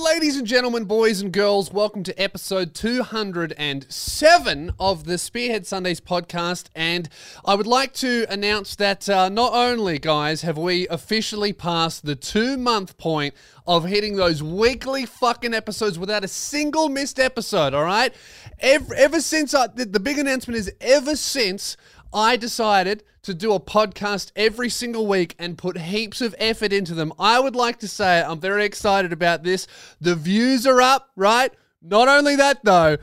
ladies and gentlemen, boys and girls, welcome to episode 207 of the Spearhead Sundays podcast. And I would like to announce that uh, not only, guys, have we officially passed the two month point of hitting those weekly fucking episodes without a single missed episode, all right? Ever, ever since I, the, the big announcement is ever since I decided to do a podcast every single week and put heaps of effort into them. I would like to say I'm very excited about this. The views are up, right? Not only that, though,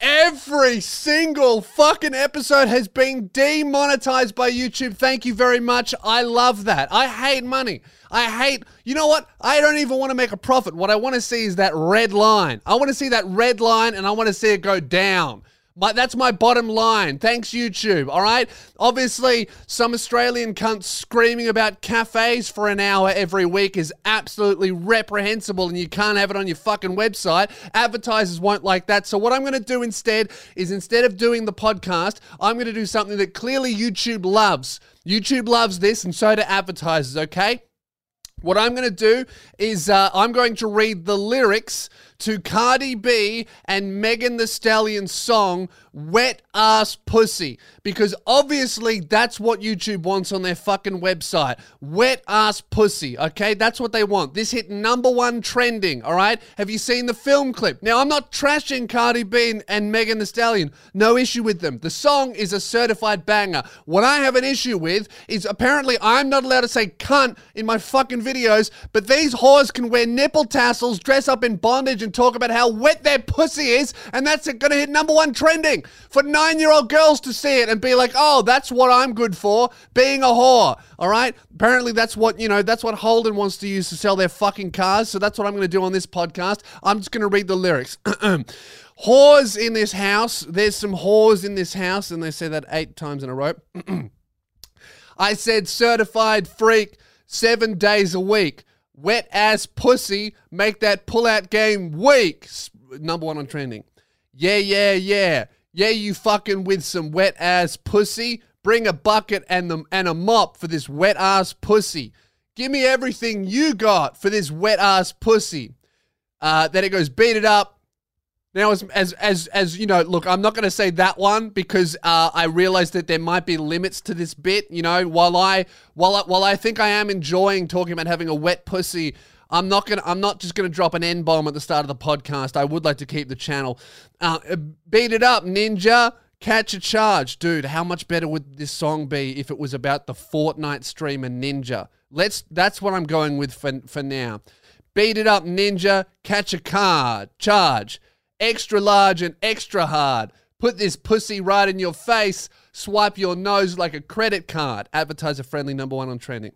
every single fucking episode has been demonetized by YouTube. Thank you very much. I love that. I hate money. I hate, you know what? I don't even want to make a profit. What I want to see is that red line. I want to see that red line and I want to see it go down. My, that's my bottom line. Thanks, YouTube. All right. Obviously, some Australian cunts screaming about cafes for an hour every week is absolutely reprehensible, and you can't have it on your fucking website. Advertisers won't like that. So, what I'm going to do instead is instead of doing the podcast, I'm going to do something that clearly YouTube loves. YouTube loves this, and so do advertisers, okay? What I'm going to do is uh, I'm going to read the lyrics to Cardi B and Megan Thee Stallion's song Wet Ass Pussy because obviously that's what YouTube wants on their fucking website. Wet ass pussy, okay? That's what they want. This hit number one trending, all right? Have you seen the film clip? Now, I'm not trashing Cardi B and Megan Thee Stallion. No issue with them. The song is a certified banger. What I have an issue with is apparently I'm not allowed to say cunt in my fucking videos, but these whores can wear nipple tassels, dress up in bondage, and talk about how wet their pussy is, and that's gonna hit number one trending for nine year old girls to see it and be like, oh, that's what I'm good for, being a whore. All right. Apparently, that's what, you know, that's what Holden wants to use to sell their fucking cars. So that's what I'm going to do on this podcast. I'm just going to read the lyrics. whores in this house. There's some whores in this house. And they say that eight times in a row. I said certified freak seven days a week. Wet ass pussy, make that pull out game weak. Number one on trending. Yeah, yeah, yeah. Yeah, you fucking with some wet ass pussy. Bring a bucket and the, and a mop for this wet ass pussy. Give me everything you got for this wet ass pussy. Uh, then it goes, beat it up. Now, as as as, as you know, look, I'm not going to say that one because uh, I realize that there might be limits to this bit. You know, while I while I, while I think I am enjoying talking about having a wet pussy, I'm not gonna. I'm not just gonna drop an N bomb at the start of the podcast. I would like to keep the channel. Uh, beat it up, Ninja. Catch a charge, dude. How much better would this song be if it was about the Fortnite streamer Ninja? Let's. That's what I'm going with for for now. Beat it up, Ninja. Catch a card. Charge. Extra large and extra hard. Put this pussy right in your face. Swipe your nose like a credit card. Advertiser friendly number one on trending.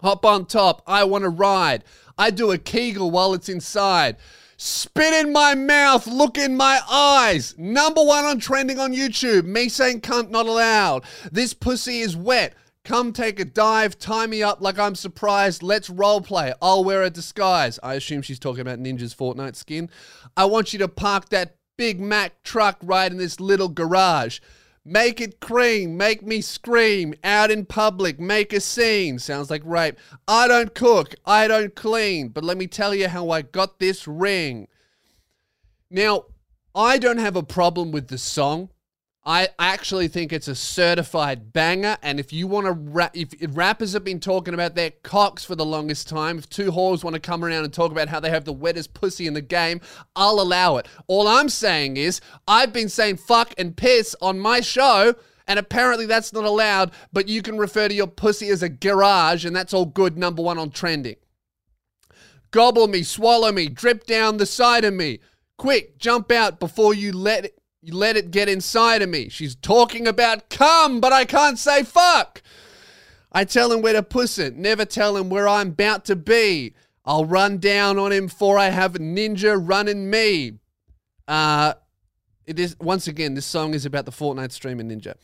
Hop on top. I want to ride. I do a kegel while it's inside. Spit in my mouth, look in my eyes. Number one on trending on YouTube. Me saying cunt not allowed. This pussy is wet. Come take a dive, tie me up like I'm surprised. Let's role play. I'll wear a disguise. I assume she's talking about Ninja's Fortnite skin. I want you to park that Big Mac truck right in this little garage. Make it cream, make me scream, out in public, make a scene. Sounds like rape. I don't cook, I don't clean, but let me tell you how I got this ring. Now, I don't have a problem with the song. I actually think it's a certified banger. And if you want to, rap, if, rappers have been talking about their cocks for the longest time, if two whores want to come around and talk about how they have the wettest pussy in the game, I'll allow it. All I'm saying is, I've been saying fuck and piss on my show. And apparently that's not allowed, but you can refer to your pussy as a garage, and that's all good. Number one on trending. Gobble me, swallow me, drip down the side of me. Quick, jump out before you let it you let it get inside of me. She's talking about come, but I can't say fuck. I tell him where to puss it, never tell him where I'm about to be. I'll run down on him for I have a ninja running me. Uh, it is once again, this song is about the Fortnite streamer ninja.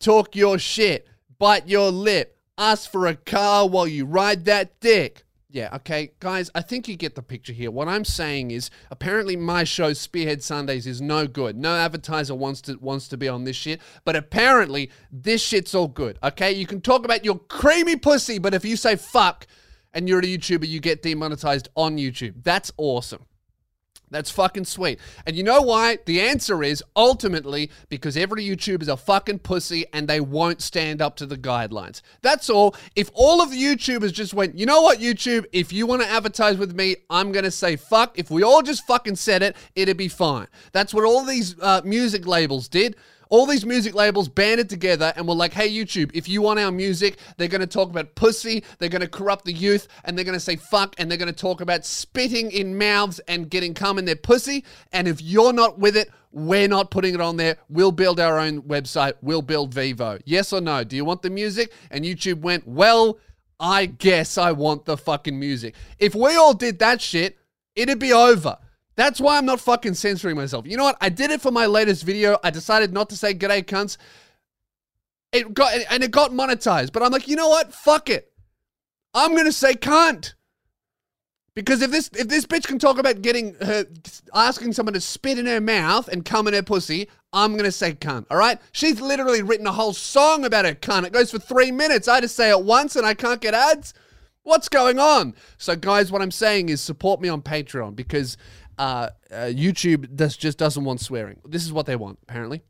Talk your shit, bite your lip, ask for a car while you ride that dick. Yeah, okay, guys, I think you get the picture here. What I'm saying is, apparently my show Spearhead Sundays is no good. No advertiser wants to wants to be on this shit, but apparently this shit's all good. Okay, you can talk about your creamy pussy, but if you say fuck and you're a YouTuber, you get demonetized on YouTube. That's awesome. That's fucking sweet. And you know why? The answer is ultimately because every YouTuber is a fucking pussy and they won't stand up to the guidelines. That's all. If all of the YouTubers just went, you know what, YouTube, if you want to advertise with me, I'm going to say fuck. If we all just fucking said it, it'd be fine. That's what all these uh, music labels did. All these music labels banded together and were like, hey, YouTube, if you want our music, they're going to talk about pussy, they're going to corrupt the youth, and they're going to say fuck, and they're going to talk about spitting in mouths and getting cum in their pussy. And if you're not with it, we're not putting it on there. We'll build our own website. We'll build Vevo. Yes or no? Do you want the music? And YouTube went, well, I guess I want the fucking music. If we all did that shit, it'd be over. That's why I'm not fucking censoring myself. You know what? I did it for my latest video. I decided not to say g'day cunts. It got and it got monetized, but I'm like, you know what? Fuck it. I'm gonna say cunt. Because if this if this bitch can talk about getting her asking someone to spit in her mouth and cum in her pussy, I'm gonna say cunt. All right? She's literally written a whole song about her cunt. It goes for three minutes. I just say it once and I can't get ads. What's going on? So, guys, what I'm saying is support me on Patreon because uh, uh, YouTube just doesn't want swearing. This is what they want, apparently.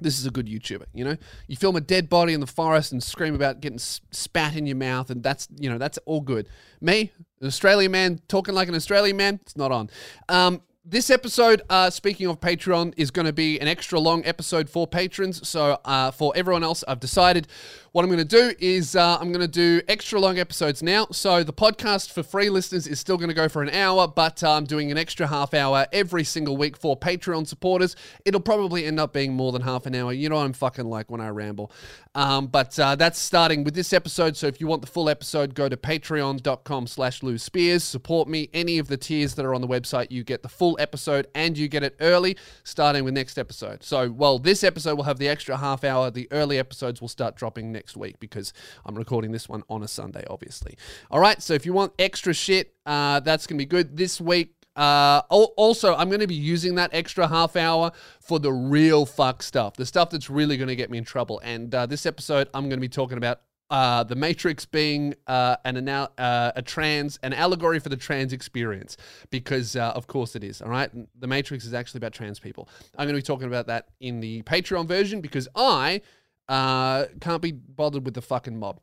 This is a good YouTuber, you know. You film a dead body in the forest and scream about getting spat in your mouth, and that's you know that's all good. Me, an Australian man talking like an Australian man, it's not on. Um, this episode, uh, speaking of Patreon, is going to be an extra long episode for patrons. So, uh, for everyone else, I've decided what I'm going to do is uh, I'm going to do extra long episodes now. So the podcast for free listeners is still going to go for an hour, but uh, I'm doing an extra half hour every single week for Patreon supporters. It'll probably end up being more than half an hour. You know I'm fucking like when I ramble. Um, but uh, that's starting with this episode. So if you want the full episode, go to patreon.com slash Lew Spears. Support me. Any of the tiers that are on the website, you get the full episode and you get it early, starting with next episode. So, well, this episode will have the extra half hour. The early episodes will start dropping next next week because I'm recording this one on a Sunday, obviously. All right, so if you want extra shit, uh, that's going to be good. This week, uh, also, I'm going to be using that extra half hour for the real fuck stuff, the stuff that's really going to get me in trouble. And uh, this episode, I'm going to be talking about uh, the Matrix being uh, an uh, a trans, an allegory for the trans experience, because uh, of course it is. All right, the Matrix is actually about trans people. I'm going to be talking about that in the Patreon version because I uh, can't be bothered with the fucking mob.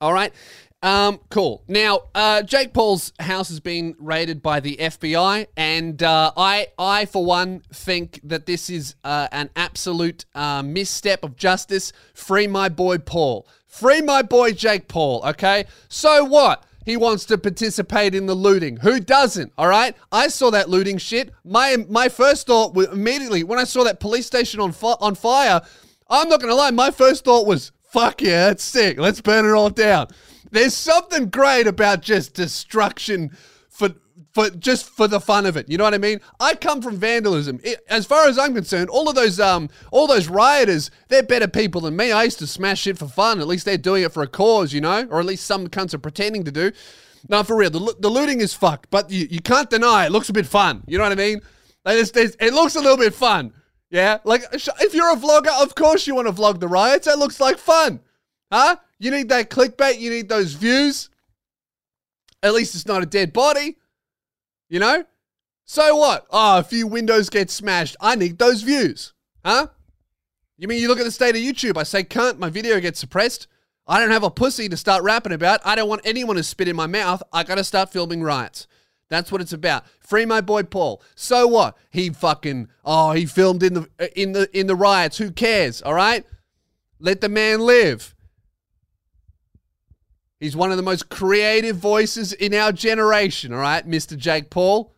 All right. Um, cool. Now, uh, Jake Paul's house has been raided by the FBI, and uh, I, I for one, think that this is uh, an absolute uh, misstep of justice. Free my boy Paul. Free my boy Jake Paul. Okay. So what? He wants to participate in the looting. Who doesn't? All right. I saw that looting shit. My my first thought was immediately when I saw that police station on fi- on fire I'm not gonna lie, my first thought was, fuck yeah, that's sick. Let's burn it all down. There's something great about just destruction for for just for the fun of it. You know what I mean? I come from vandalism. It, as far as I'm concerned, all of those um all those rioters, they're better people than me. I used to smash shit for fun. At least they're doing it for a cause, you know, or at least some cunts are pretending to do. No, for real, the, the looting is fucked, but you, you can't deny it looks a bit fun. You know what I mean? it looks a little bit fun. Yeah, like if you're a vlogger, of course you want to vlog the riots. That looks like fun, huh? You need that clickbait. You need those views. At least it's not a dead body, you know. So what? Oh, a few windows get smashed. I need those views, huh? You mean you look at the state of YouTube? I say, cunt, my video gets suppressed. I don't have a pussy to start rapping about. I don't want anyone to spit in my mouth. I gotta start filming riots. That's what it's about. Free my boy Paul. So what? He fucking oh, he filmed in the in the in the riots. Who cares? All right? Let the man live. He's one of the most creative voices in our generation, all right, Mr. Jake Paul.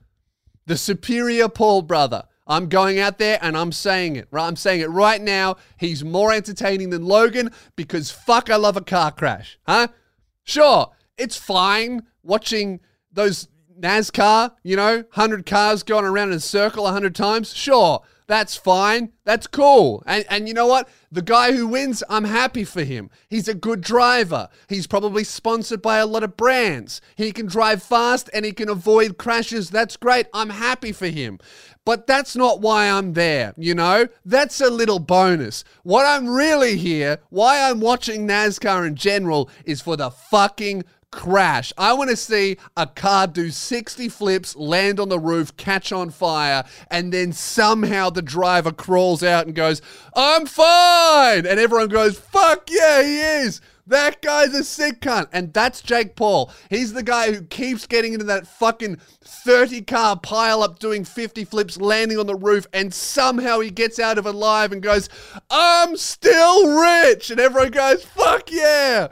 The superior Paul brother. I'm going out there and I'm saying it, right? I'm saying it right now. He's more entertaining than Logan because fuck, I love a car crash, huh? Sure, it's fine watching those NASCAR, you know, 100 cars going around in a circle 100 times, sure, that's fine. That's cool. And, and you know what? The guy who wins, I'm happy for him. He's a good driver. He's probably sponsored by a lot of brands. He can drive fast and he can avoid crashes. That's great. I'm happy for him. But that's not why I'm there, you know? That's a little bonus. What I'm really here, why I'm watching NASCAR in general, is for the fucking crash. I want to see a car do 60 flips, land on the roof, catch on fire, and then somehow the driver crawls out and goes, I'm fine. And everyone goes, fuck yeah, he is. That guy's a sick cunt. And that's Jake Paul. He's the guy who keeps getting into that fucking 30 car pile up doing 50 flips, landing on the roof, and somehow he gets out of alive and goes, I'm still rich. And everyone goes, fuck yeah.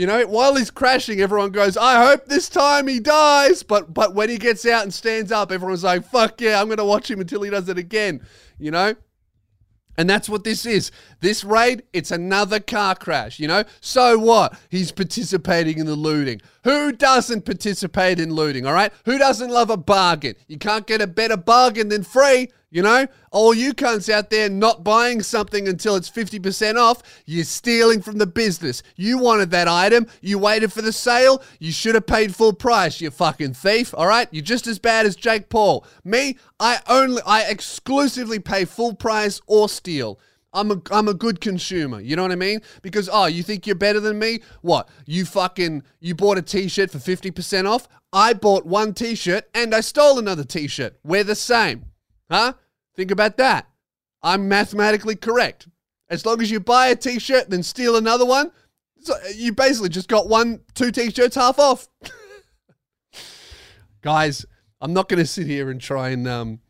You know, while he's crashing, everyone goes, I hope this time he dies. But but when he gets out and stands up, everyone's like, fuck yeah, I'm gonna watch him until he does it again. You know? And that's what this is. This raid, it's another car crash, you know? So what? He's participating in the looting. Who doesn't participate in looting, all right? Who doesn't love a bargain? You can't get a better bargain than free. You know, all you cunts out there not buying something until it's 50% off, you're stealing from the business. You wanted that item, you waited for the sale, you should have paid full price, you fucking thief, all right? You're just as bad as Jake Paul. Me, I only, I exclusively pay full price or steal. I'm a I'm a good consumer. You know what I mean? Because oh, you think you're better than me? What? You fucking you bought a t-shirt for 50% off? I bought one t-shirt and I stole another t-shirt. We're the same. Huh? Think about that. I'm mathematically correct. As long as you buy a t-shirt then steal another one, so you basically just got one two t-shirts half off. Guys, I'm not going to sit here and try and um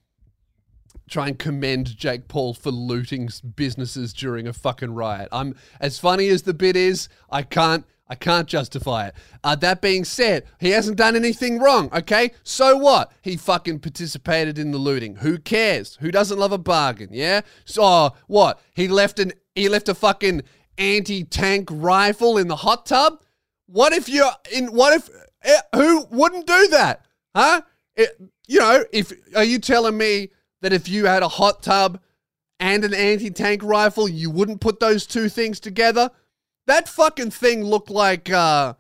try and commend Jake Paul for looting businesses during a fucking riot. I'm as funny as the bit is, I can't I can't justify it. Uh, that being said, he hasn't done anything wrong, okay? So what? He fucking participated in the looting. Who cares? Who doesn't love a bargain, yeah? So what? He left an he left a fucking anti-tank rifle in the hot tub? What if you're in what if eh, who wouldn't do that? Huh? It, you know, if are you telling me that if you had a hot tub and an anti-tank rifle, you wouldn't put those two things together? That fucking thing looked like uh,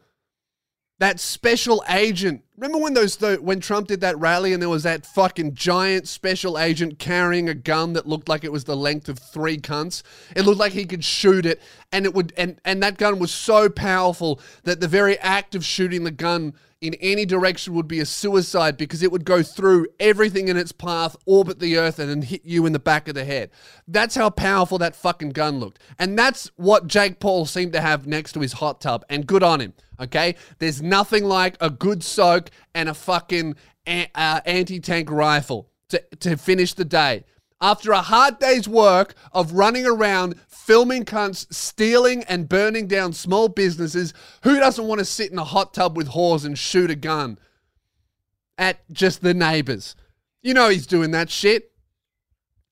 that special agent. Remember when those when Trump did that rally and there was that fucking giant special agent carrying a gun that looked like it was the length of three cunts? It looked like he could shoot it, and it would and and that gun was so powerful that the very act of shooting the gun in any direction would be a suicide because it would go through everything in its path, orbit the earth, and then hit you in the back of the head. That's how powerful that fucking gun looked. And that's what Jake Paul seemed to have next to his hot tub. And good on him, okay? There's nothing like a good soak and a fucking uh, anti tank rifle to, to finish the day. After a hard day's work of running around, filming cunts, stealing and burning down small businesses, who doesn't want to sit in a hot tub with whores and shoot a gun at just the neighbors? You know he's doing that shit.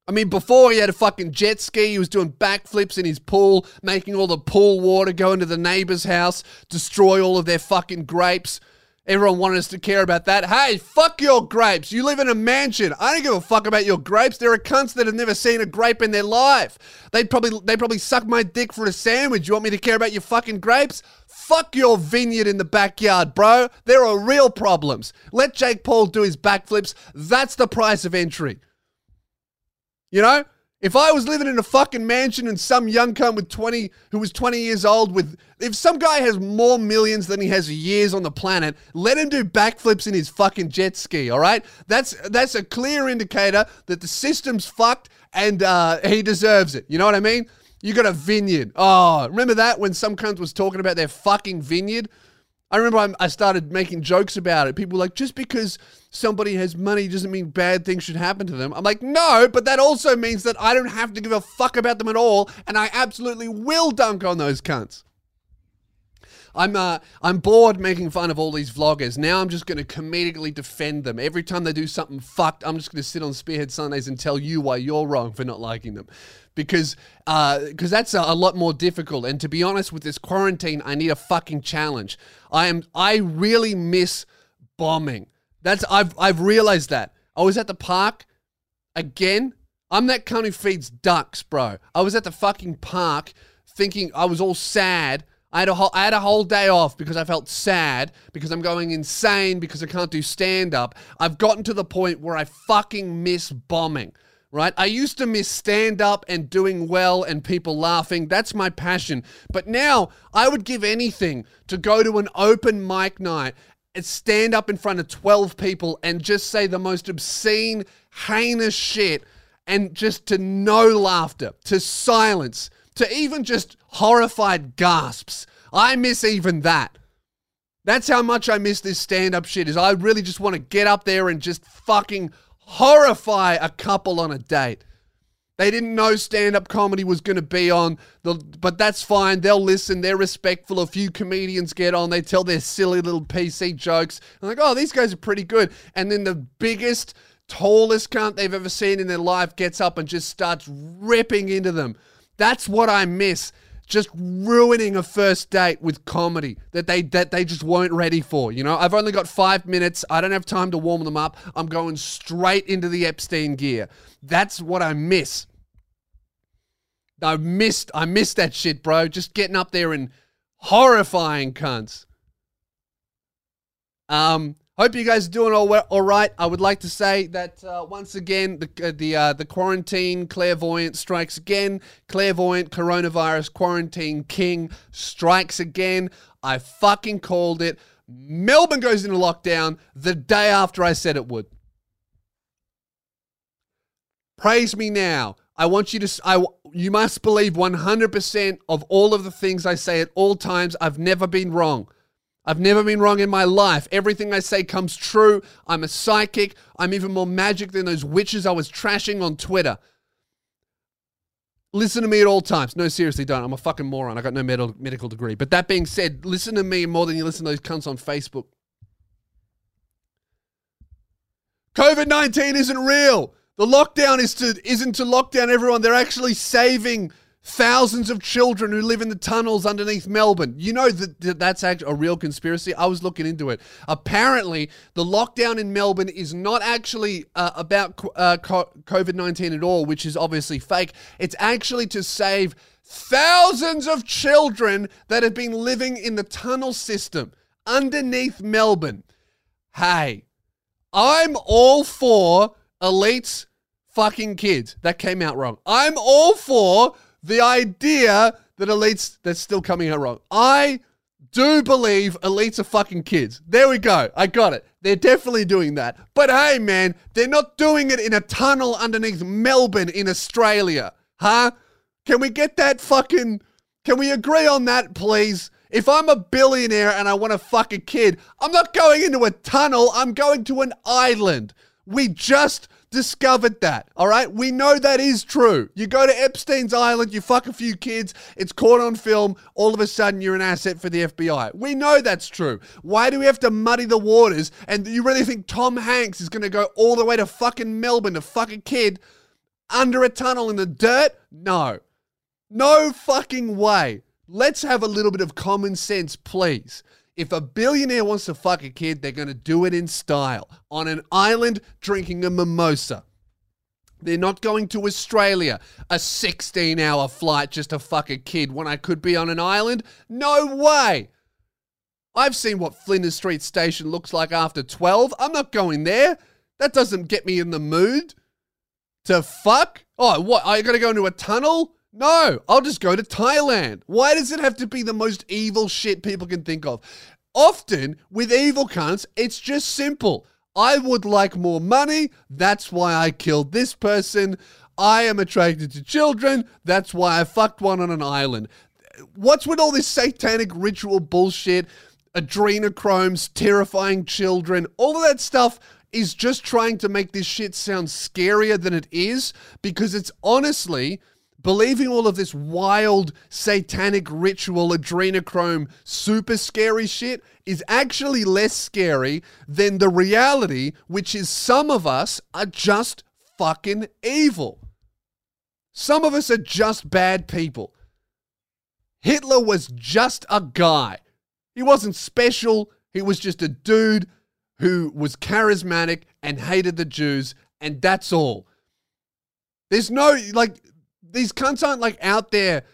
I mean, before he had a fucking jet ski, he was doing backflips in his pool, making all the pool water go into the neighbor's house, destroy all of their fucking grapes. Everyone wanted us to care about that. Hey, fuck your grapes. You live in a mansion. I don't give a fuck about your grapes. There are cunts that have never seen a grape in their life. They'd probably they probably suck my dick for a sandwich. You want me to care about your fucking grapes? Fuck your vineyard in the backyard, bro. There are real problems. Let Jake Paul do his backflips. That's the price of entry. You know? If I was living in a fucking mansion and some young cunt with 20 who was 20 years old with if some guy has more millions than he has years on the planet, let him do backflips in his fucking jet ski, all right? That's that's a clear indicator that the system's fucked and uh, he deserves it. You know what I mean? You got a vineyard. Oh, remember that when some cunt was talking about their fucking vineyard? I remember I started making jokes about it. People were like, just because somebody has money doesn't mean bad things should happen to them. I'm like, no, but that also means that I don't have to give a fuck about them at all, and I absolutely will dunk on those cunts. I'm uh, I'm bored making fun of all these vloggers. Now I'm just going to comedically defend them. Every time they do something fucked, I'm just going to sit on Spearhead Sundays and tell you why you're wrong for not liking them. Because uh, cause that's a, a lot more difficult. And to be honest, with this quarantine, I need a fucking challenge. I am I really miss bombing. That's I've I've realized that. I was at the park again. I'm that cunt who feeds ducks, bro. I was at the fucking park thinking I was all sad I had a whole, I had a whole day off because I felt sad because I'm going insane because I can't do stand up. I've gotten to the point where I fucking miss bombing. right? I used to miss stand up and doing well and people laughing. That's my passion. But now I would give anything to go to an open mic night and stand up in front of 12 people and just say the most obscene, heinous shit and just to no laughter, to silence, to even just horrified gasps. I miss even that. That's how much I miss this stand up shit is I really just want to get up there and just fucking horrify a couple on a date. They didn't know stand up comedy was going to be on, the, but that's fine. They'll listen. They're respectful. A few comedians get on. They tell their silly little PC jokes. I'm like, oh, these guys are pretty good. And then the biggest, tallest cunt they've ever seen in their life gets up and just starts ripping into them. That's what I miss just ruining a first date with comedy that they that they just weren't ready for. You know, I've only got five minutes. I don't have time to warm them up. I'm going straight into the Epstein gear. That's what I miss. I missed I missed that shit, bro. Just getting up there and horrifying cunts. Um, Hope you guys are doing all, all right. I would like to say that uh, once again, the uh, the uh, the quarantine clairvoyant strikes again. Clairvoyant coronavirus quarantine king strikes again. I fucking called it. Melbourne goes into lockdown the day after I said it would. Praise me now. I want you to. I you must believe 100% of all of the things I say at all times. I've never been wrong. I've never been wrong in my life. Everything I say comes true. I'm a psychic. I'm even more magic than those witches I was trashing on Twitter. Listen to me at all times. No, seriously, don't. I'm a fucking moron. I got no med- medical degree. But that being said, listen to me more than you listen to those cunts on Facebook. COVID 19 isn't real. The lockdown is to, isn't to lock down everyone. They're actually saving thousands of children who live in the tunnels underneath Melbourne. You know that that's actually a real conspiracy. I was looking into it. Apparently, the lockdown in Melbourne is not actually uh, about uh, COVID 19 at all, which is obviously fake. It's actually to save thousands of children that have been living in the tunnel system underneath Melbourne. Hey, I'm all for elites fucking kids. That came out wrong. I'm all for the idea that elites that's still coming out wrong. I do believe elites are fucking kids. There we go. I got it. They're definitely doing that. But hey, man, they're not doing it in a tunnel underneath Melbourne in Australia. Huh? Can we get that fucking. Can we agree on that, please? If I'm a billionaire and I want to fuck a kid, I'm not going into a tunnel. I'm going to an island. We just discovered that. All right. We know that is true. You go to Epstein's Island, you fuck a few kids, it's caught on film, all of a sudden you're an asset for the FBI. We know that's true. Why do we have to muddy the waters? And you really think Tom Hanks is going to go all the way to fucking Melbourne to fuck a kid under a tunnel in the dirt? No. No fucking way. Let's have a little bit of common sense, please. If a billionaire wants to fuck a kid, they're going to do it in style on an island drinking a mimosa. They're not going to Australia, a 16 hour flight just to fuck a kid when I could be on an island. No way. I've seen what Flinders Street Station looks like after 12. I'm not going there. That doesn't get me in the mood to fuck. Oh, what? Are you going to go into a tunnel? No, I'll just go to Thailand. Why does it have to be the most evil shit people can think of? Often with evil cunts, it's just simple. I would like more money. That's why I killed this person. I am attracted to children. That's why I fucked one on an island. What's with all this satanic ritual bullshit? Adrenochromes, terrifying children, all of that stuff is just trying to make this shit sound scarier than it is because it's honestly believing all of this wild satanic ritual adrenochrome super scary shit is actually less scary than the reality which is some of us are just fucking evil. Some of us are just bad people. Hitler was just a guy. He wasn't special. He was just a dude who was charismatic and hated the jews and that's all. There's no like these cunts aren't like out there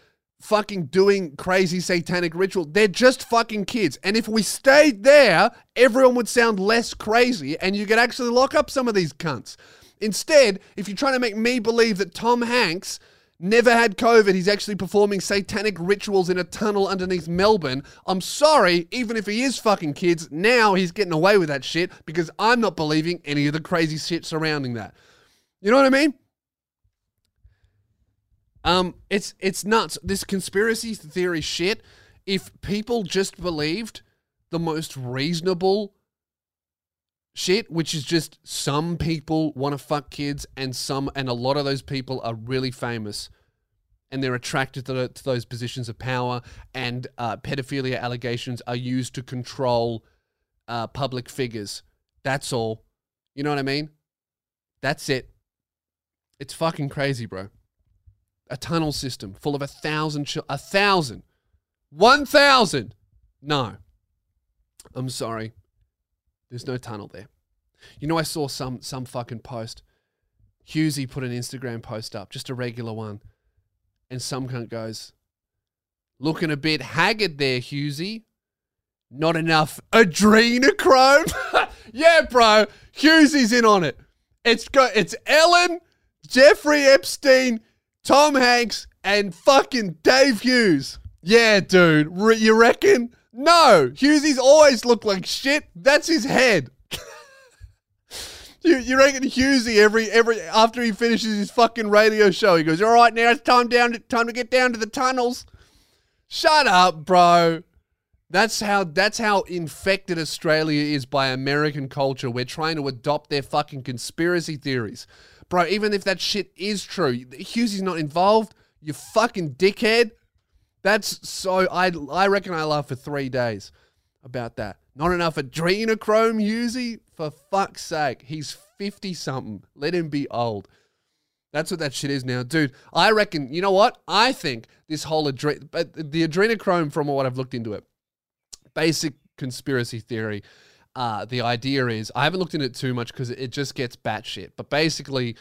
fucking doing crazy satanic ritual. They're just fucking kids. And if we stayed there, everyone would sound less crazy and you could actually lock up some of these cunts. Instead, if you're trying to make me believe that Tom Hanks never had COVID, he's actually performing satanic rituals in a tunnel underneath Melbourne, I'm sorry, even if he is fucking kids, now he's getting away with that shit because I'm not believing any of the crazy shit surrounding that. You know what I mean? Um, it's it's nuts. This conspiracy theory shit. If people just believed the most reasonable shit, which is just some people want to fuck kids, and some and a lot of those people are really famous, and they're attracted to, the, to those positions of power, and uh, pedophilia allegations are used to control uh, public figures. That's all. You know what I mean? That's it. It's fucking crazy, bro. A tunnel system full of a thousand, a thousand, one thousand. No, I'm sorry. There's no tunnel there. You know, I saw some some fucking post. Hughesy put an Instagram post up, just a regular one, and some cunt goes, "Looking a bit haggard there, Hughesy. Not enough adrenochrome." yeah, bro. Hughesy's in on it. It's got it's Ellen, Jeffrey Epstein, Tom Hanks, and fucking Dave Hughes. Yeah, dude. You reckon? No, Hughesy's always looked like shit. That's his head. you, you reckon Hughesy every every after he finishes his fucking radio show, he goes, "All right, now it's time down to, time to get down to the tunnels." Shut up, bro. That's how that's how infected Australia is by American culture. We're trying to adopt their fucking conspiracy theories. Bro, even if that shit is true, Hughesy's not involved. You fucking dickhead. That's so. I I reckon I laughed for three days about that. Not enough adrenochrome, Hughesy. For fuck's sake, he's fifty something. Let him be old. That's what that shit is now, dude. I reckon. You know what? I think this whole adre- the adrenochrome, from what I've looked into it, basic conspiracy theory. Uh, the idea is I haven't looked into it too much because it just gets batshit. But basically,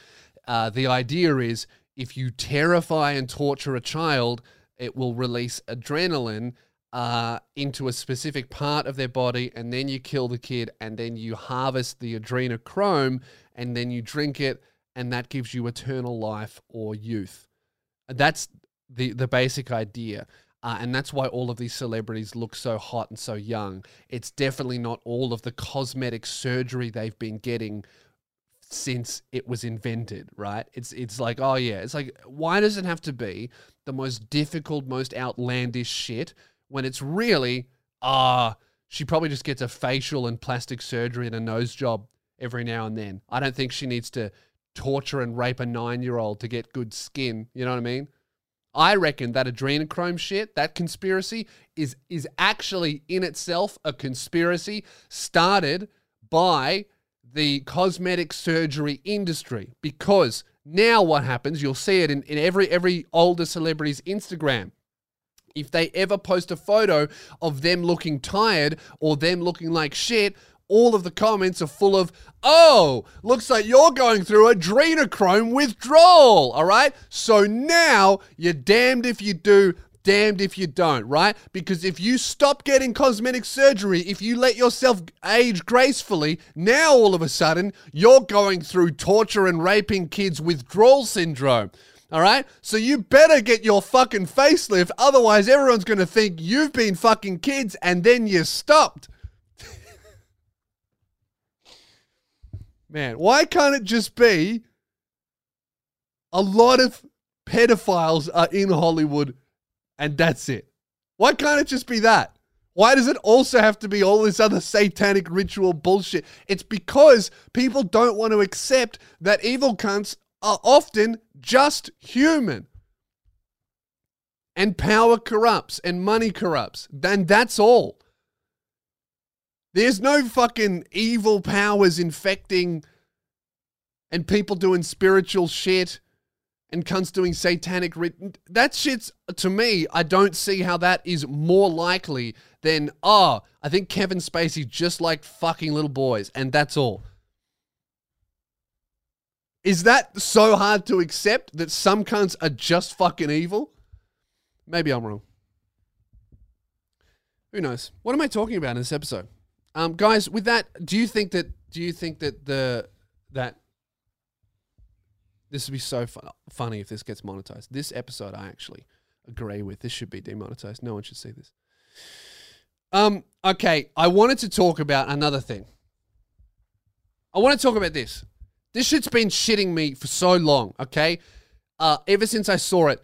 uh, the idea is if you terrify and torture a child, it will release adrenaline uh, into a specific part of their body, and then you kill the kid, and then you harvest the adrenochrome, and then you drink it, and that gives you eternal life or youth. That's the the basic idea. Uh, and that's why all of these celebrities look so hot and so young. It's definitely not all of the cosmetic surgery they've been getting since it was invented, right? It's it's like, oh yeah, it's like why does it have to be the most difficult, most outlandish shit when it's really ah, uh, she probably just gets a facial and plastic surgery and a nose job every now and then. I don't think she needs to torture and rape a 9-year-old to get good skin, you know what I mean? I reckon that adrenochrome shit, that conspiracy is is actually in itself a conspiracy started by the cosmetic surgery industry. Because now what happens you'll see it in, in every every older celebrity's instagram. If they ever post a photo of them looking tired or them looking like shit all of the comments are full of, oh, looks like you're going through adrenochrome withdrawal. All right. So now you're damned if you do, damned if you don't, right? Because if you stop getting cosmetic surgery, if you let yourself age gracefully, now all of a sudden you're going through torture and raping kids withdrawal syndrome. All right? So you better get your fucking facelift, otherwise everyone's to think you've been fucking kids and then you stopped. Man, why can't it just be a lot of pedophiles are in Hollywood and that's it. Why can't it just be that? Why does it also have to be all this other satanic ritual bullshit? It's because people don't want to accept that evil cunts are often just human. And power corrupts and money corrupts. Then that's all. There's no fucking evil powers infecting and people doing spiritual shit and cunts doing satanic rit- that shit's to me i don't see how that is more likely than oh i think kevin spacey just like fucking little boys and that's all. Is that so hard to accept that some cunts are just fucking evil? Maybe i'm wrong. Who knows? What am i talking about in this episode um guys with that do you think that do you think that the that This would be so fun, funny if this gets monetized. This episode, I actually agree with. This should be demonetized. No one should see this. Um. Okay, I wanted to talk about another thing. I want to talk about this. This shit's been shitting me for so long. Okay, uh, ever since I saw it,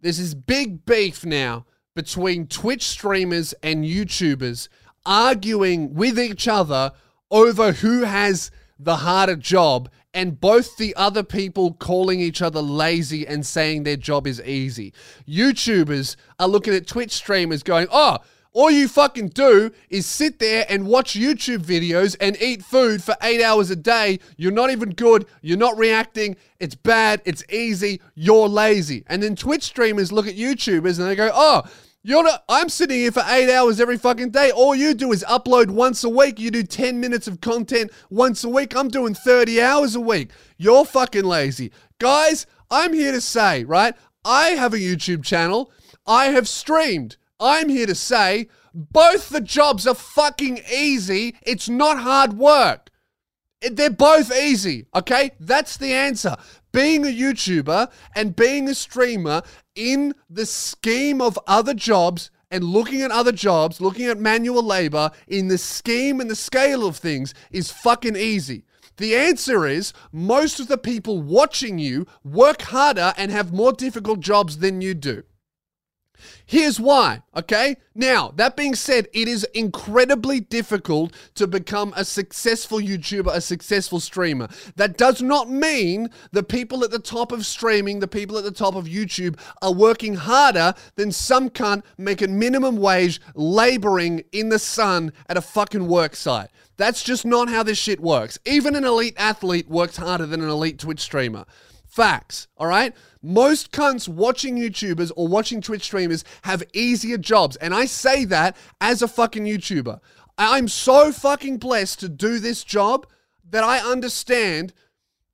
there's this big beef now between Twitch streamers and YouTubers arguing with each other over who has the harder job and both the other people calling each other lazy and saying their job is easy. YouTubers are looking at Twitch streamers going, oh, all you fucking do is sit there and watch YouTube videos and eat food for eight hours a day. You're not even good. You're not reacting. It's bad. It's easy. You're lazy. And then Twitch streamers look at YouTubers and they go, oh, you're not, I'm sitting here for eight hours every fucking day. All you do is upload once a week. You do 10 minutes of content once a week. I'm doing 30 hours a week. You're fucking lazy. Guys, I'm here to say, right? I have a YouTube channel. I have streamed. I'm here to say both the jobs are fucking easy. It's not hard work. They're both easy, okay? That's the answer. Being a YouTuber and being a streamer in the scheme of other jobs and looking at other jobs, looking at manual labor in the scheme and the scale of things is fucking easy. The answer is most of the people watching you work harder and have more difficult jobs than you do. Here's why, okay? Now, that being said, it is incredibly difficult to become a successful YouTuber, a successful streamer. That does not mean the people at the top of streaming, the people at the top of YouTube are working harder than some cunt making minimum wage laboring in the sun at a fucking work site. That's just not how this shit works. Even an elite athlete works harder than an elite Twitch streamer. Facts, all right? Most cunts watching YouTubers or watching Twitch streamers have easier jobs. And I say that as a fucking YouTuber. I'm so fucking blessed to do this job that I understand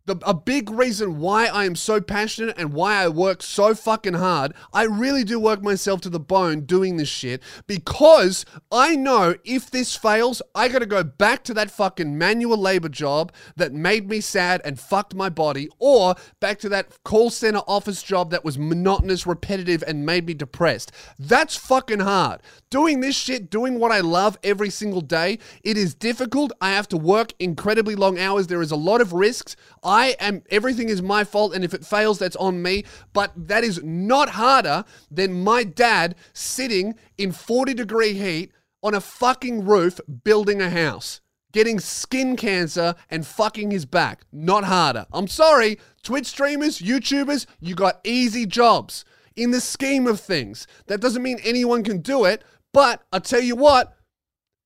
the, a big reason why I am so passionate and why I work so fucking hard, I really do work myself to the bone doing this shit because I know if this fails, I gotta go back to that fucking manual labor job that made me sad and fucked my body, or back to that call center office job that was monotonous, repetitive, and made me depressed. That's fucking hard. Doing this shit, doing what I love every single day, it is difficult. I have to work incredibly long hours. There is a lot of risks. I am, everything is my fault, and if it fails, that's on me. But that is not harder than my dad sitting in 40 degree heat on a fucking roof building a house, getting skin cancer and fucking his back. Not harder. I'm sorry, Twitch streamers, YouTubers, you got easy jobs. In the scheme of things, that doesn't mean anyone can do it, but I tell you what,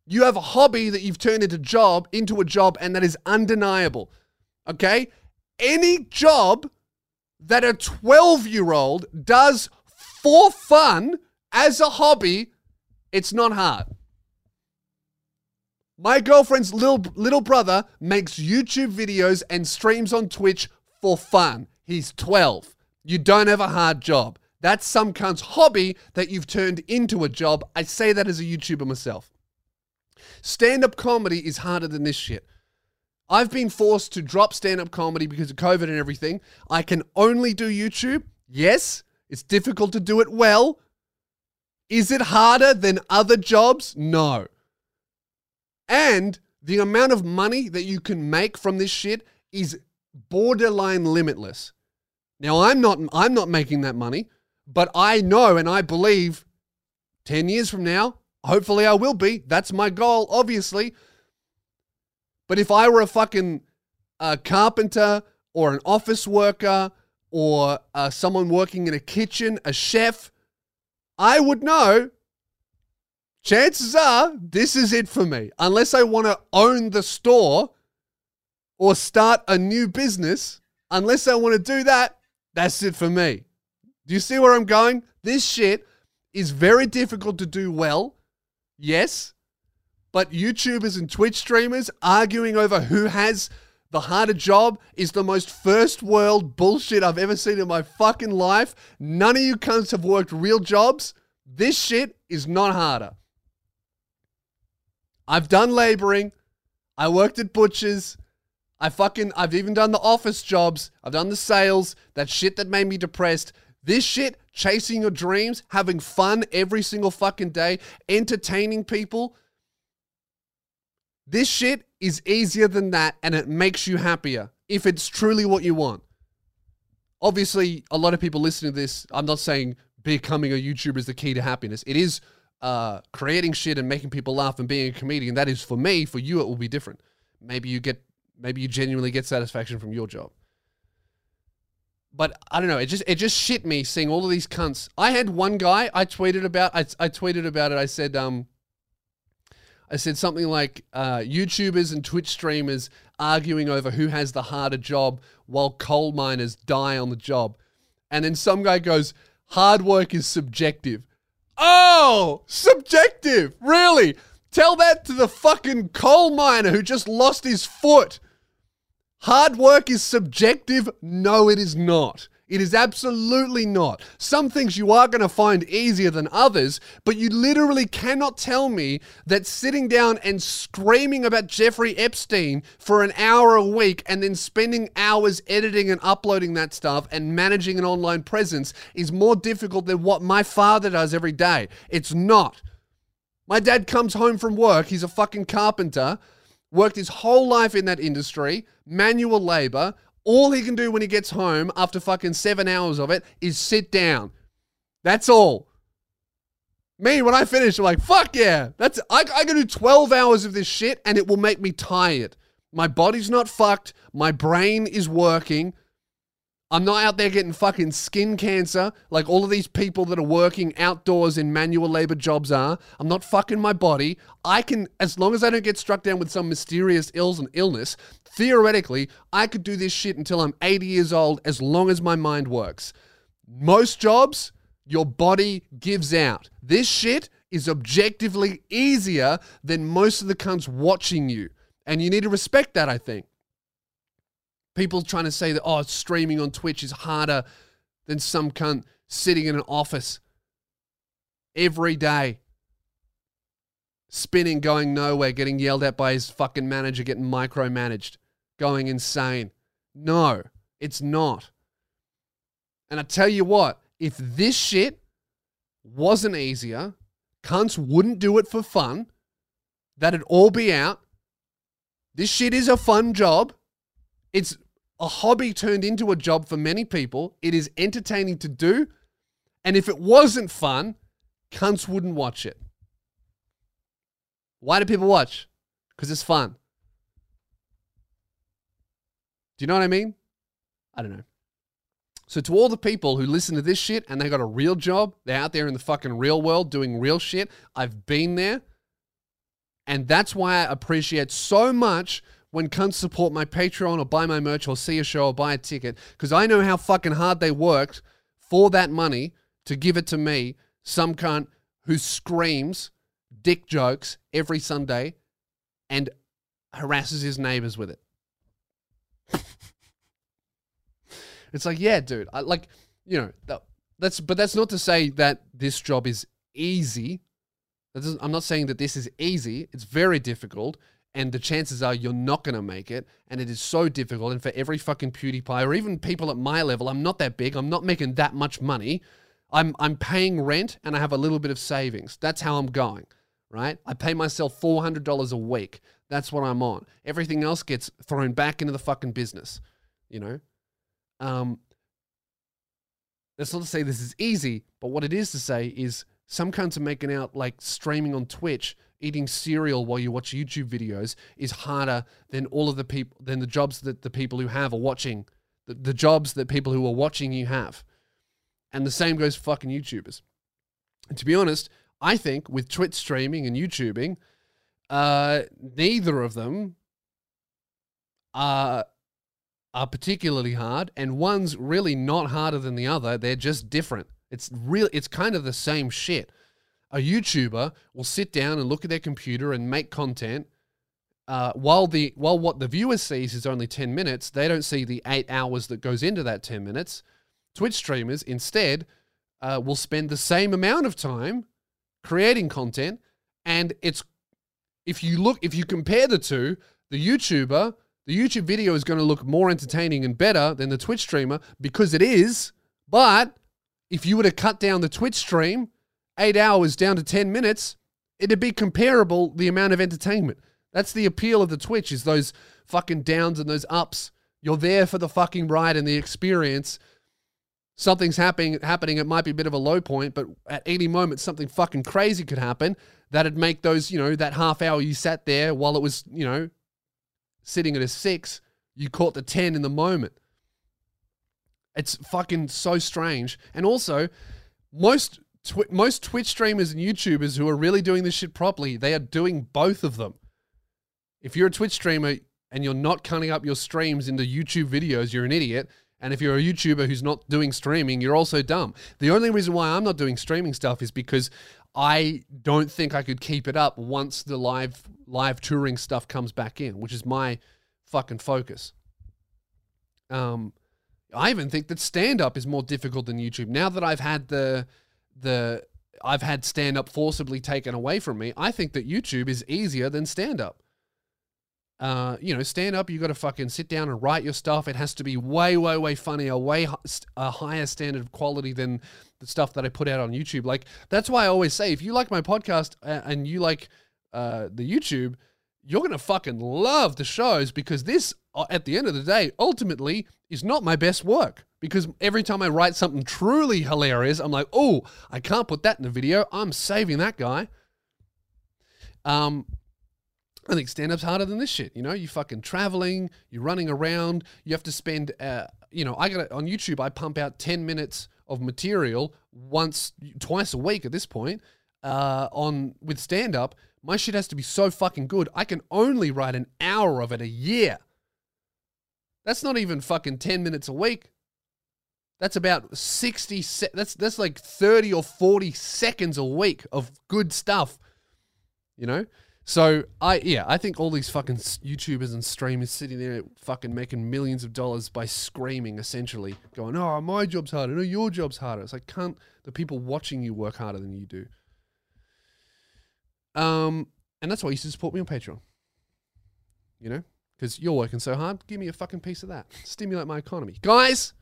you have a hobby that you've turned into job into a job and that is undeniable. Okay? Any job that a 12 year old does for fun as a hobby, it's not hard. My girlfriend's little little brother makes YouTube videos and streams on Twitch for fun. He's 12. You don't have a hard job. That's some cunt's hobby that you've turned into a job. I say that as a YouTuber myself. Stand up comedy is harder than this shit. I've been forced to drop stand up comedy because of COVID and everything. I can only do YouTube. Yes, it's difficult to do it well. Is it harder than other jobs? No. And the amount of money that you can make from this shit is borderline limitless. Now I'm not I'm not making that money, but I know and I believe 10 years from now, hopefully I will be. That's my goal, obviously. But if I were a fucking uh, carpenter or an office worker or uh, someone working in a kitchen, a chef, I would know chances are this is it for me. Unless I want to own the store or start a new business, unless I want to do that, that's it for me. Do you see where I'm going? This shit is very difficult to do well. Yes. But YouTubers and Twitch streamers arguing over who has the harder job is the most first world bullshit I've ever seen in my fucking life. None of you cunts have worked real jobs. This shit is not harder. I've done laboring. I worked at butchers. I fucking, I've even done the office jobs. I've done the sales, that shit that made me depressed. This shit, chasing your dreams, having fun every single fucking day, entertaining people. This shit is easier than that and it makes you happier if it's truly what you want. Obviously, a lot of people listening to this, I'm not saying becoming a YouTuber is the key to happiness. It is uh, creating shit and making people laugh and being a comedian. That is for me. For you, it will be different. Maybe you get, maybe you genuinely get satisfaction from your job. But I don't know. It just it just shit me seeing all of these cunts. I had one guy I tweeted about. I, I tweeted about it. I said um. I said something like uh, YouTubers and Twitch streamers arguing over who has the harder job while coal miners die on the job. And then some guy goes, hard work is subjective. Oh, subjective. Really? Tell that to the fucking coal miner who just lost his foot. Hard work is subjective? No, it is not. It is absolutely not. Some things you are going to find easier than others, but you literally cannot tell me that sitting down and screaming about Jeffrey Epstein for an hour a week and then spending hours editing and uploading that stuff and managing an online presence is more difficult than what my father does every day. It's not. My dad comes home from work, he's a fucking carpenter, worked his whole life in that industry, manual labor, all he can do when he gets home after fucking seven hours of it is sit down. That's all. Me, when I finish, I'm like, fuck yeah. That's I, I can do 12 hours of this shit and it will make me tired. My body's not fucked. My brain is working. I'm not out there getting fucking skin cancer like all of these people that are working outdoors in manual labor jobs are. I'm not fucking my body. I can, as long as I don't get struck down with some mysterious ills and illness, theoretically, I could do this shit until I'm 80 years old as long as my mind works. Most jobs, your body gives out. This shit is objectively easier than most of the cunts watching you. And you need to respect that, I think. People trying to say that, oh, streaming on Twitch is harder than some cunt sitting in an office every day, spinning, going nowhere, getting yelled at by his fucking manager, getting micromanaged, going insane. No, it's not. And I tell you what, if this shit wasn't easier, cunts wouldn't do it for fun, that'd all be out. This shit is a fun job. It's a hobby turned into a job for many people. It is entertaining to do. And if it wasn't fun, cunts wouldn't watch it. Why do people watch? Because it's fun. Do you know what I mean? I don't know. So, to all the people who listen to this shit and they got a real job, they're out there in the fucking real world doing real shit. I've been there. And that's why I appreciate so much when cunts support my Patreon or buy my merch or see a show or buy a ticket because I know how fucking hard they worked for that money to give it to me, some cunt who screams dick jokes every Sunday and harasses his neighbors with it. it's like, yeah, dude, I like, you know, that, that's but that's not to say that this job is easy. I'm not saying that this is easy. It's very difficult and the chances are you're not going to make it and it is so difficult and for every fucking pewdiepie or even people at my level i'm not that big i'm not making that much money. I'm i'm paying rent and i have a little bit of savings. That's how i'm going right? I pay myself $400 a week. That's what i'm on. Everything else gets thrown back into the fucking business you know? Um that's not to say this is easy but what it is to say is some kinds of making out like streaming on twitch eating cereal while you watch YouTube videos is harder than all of the people than the jobs that the people who have are watching the, the jobs that people who are watching you have. And the same goes for fucking YouTubers. And to be honest, I think with Twitch streaming and YouTubing, uh, neither of them are are particularly hard, and one's really not harder than the other. They're just different. It's real. It's kind of the same shit a YouTuber will sit down and look at their computer and make content. Uh, while the while what the viewer sees is only 10 minutes, they don't see the eight hours that goes into that 10 minutes. Twitch streamers instead uh, will spend the same amount of time creating content, and it's if you look if you compare the two, the YouTuber The YouTube video is going to look more entertaining and better than the Twitch streamer because it is. But if you were to cut down the Twitch stream eight hours down to 10 minutes, it'd be comparable the amount of entertainment. That's the appeal of the Twitch is those fucking downs and those ups. You're there for the fucking ride and the experience. Something's happening happening. It might be a bit of a low point, but at any moment something fucking crazy could happen that'd make those, you know, that half hour you sat there while it was, you know, sitting at a six, you caught the 10 in the moment. It's fucking so strange. And also, most twi- most Twitch streamers and YouTubers who are really doing this shit properly, they are doing both of them. If you're a Twitch streamer and you're not cutting up your streams into YouTube videos, you're an idiot. And if you're a YouTuber who's not doing streaming, you're also dumb. The only reason why I'm not doing streaming stuff is because I don't think I could keep it up once the live live touring stuff comes back in, which is my fucking focus. Um, I even think that stand up is more difficult than YouTube. Now that I've had the the I've had stand up forcibly taken away from me, I think that YouTube is easier than stand up. Uh, you know, stand up, you got to fucking sit down and write your stuff. It has to be way, way, way funnier, way a higher standard of quality than the stuff that I put out on YouTube. Like, that's why I always say if you like my podcast and you like uh, the YouTube, you're going to fucking love the shows because this, uh, at the end of the day, ultimately is not my best work. Because every time I write something truly hilarious, I'm like, oh, I can't put that in the video. I'm saving that guy. Um, I think stand up's harder than this shit. You know, you fucking traveling, you're running around, you have to spend, uh, you know, I got on YouTube, I pump out 10 minutes of material once, twice a week at this point uh, on with stand up. My shit has to be so fucking good. I can only write an hour of it a year. That's not even fucking 10 minutes a week. That's about 60 se- that's that's like 30 or 40 seconds a week of good stuff. You know? So I yeah, I think all these fucking YouTubers and streamers sitting there fucking making millions of dollars by screaming, essentially going, "Oh, my job's harder. No, your job's harder." It's like, can't the people watching you work harder than you do? Um, and that's why you should support me on Patreon. You know, because you're working so hard, give me a fucking piece of that. Stimulate my economy, guys.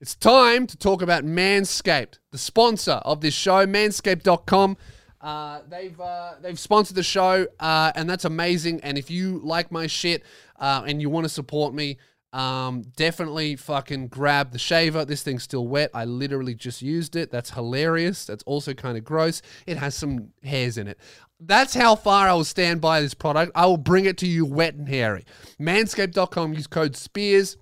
It's time to talk about Manscaped, the sponsor of this show, Manscaped.com. Uh, they've uh, they've sponsored the show, uh, and that's amazing. And if you like my shit uh, and you want to support me, um, definitely fucking grab the shaver. This thing's still wet. I literally just used it. That's hilarious. That's also kind of gross. It has some hairs in it. That's how far I will stand by this product. I will bring it to you wet and hairy. Manscaped.com. Use code SPEARS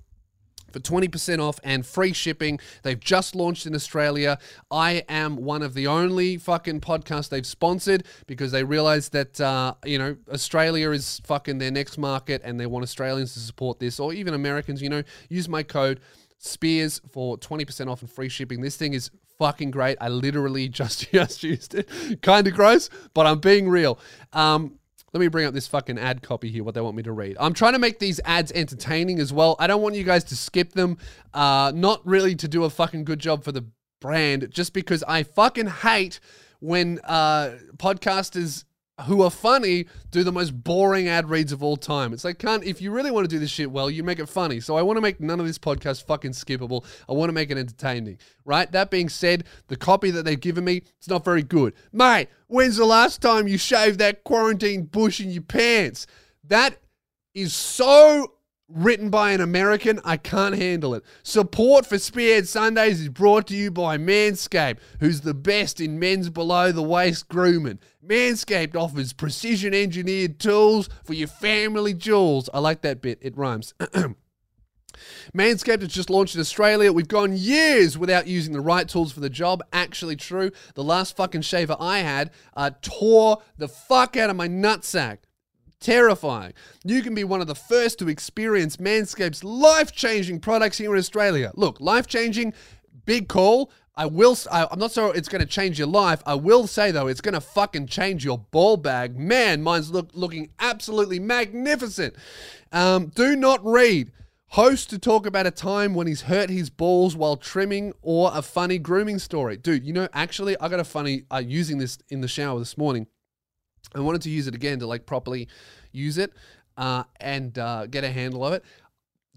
for 20% off and free shipping. They've just launched in Australia. I am one of the only fucking podcasts they've sponsored because they realize that, uh, you know, Australia is fucking their next market and they want Australians to support this or even Americans, you know, use my code SPEARS for 20% off and free shipping. This thing is fucking great. I literally just, just used it. kind of gross, but I'm being real. Um, let me bring up this fucking ad copy here, what they want me to read. I'm trying to make these ads entertaining as well. I don't want you guys to skip them. Uh, not really to do a fucking good job for the brand, just because I fucking hate when uh, podcasters who are funny do the most boring ad reads of all time. It's like, can't if you really want to do this shit well, you make it funny. So I want to make none of this podcast fucking skippable. I want to make it entertaining, right? That being said, the copy that they've given me, it's not very good. Mate, when's the last time you shaved that quarantine bush in your pants? That is so written by an American, I can't handle it. Support for Spearhead Sundays is brought to you by Manscaped, who's the best in men's below the waist grooming. Manscaped offers precision engineered tools for your family jewels. I like that bit, it rhymes. Manscaped has just launched in Australia. We've gone years without using the right tools for the job. Actually, true. The last fucking shaver I had uh, tore the fuck out of my nutsack terrifying. You can be one of the first to experience Manscaped's life changing products here in Australia. Look, life changing, big call. I will. I, am not sure it's going to change your life. I will say though, it's going to fucking change your ball bag. Man, mine's look looking absolutely magnificent. Um, do not read. Host to talk about a time when he's hurt his balls while trimming or a funny grooming story. Dude, you know, actually, I got a funny uh, using this in the shower this morning. I wanted to use it again to like properly use it. uh, and uh, get a handle of it.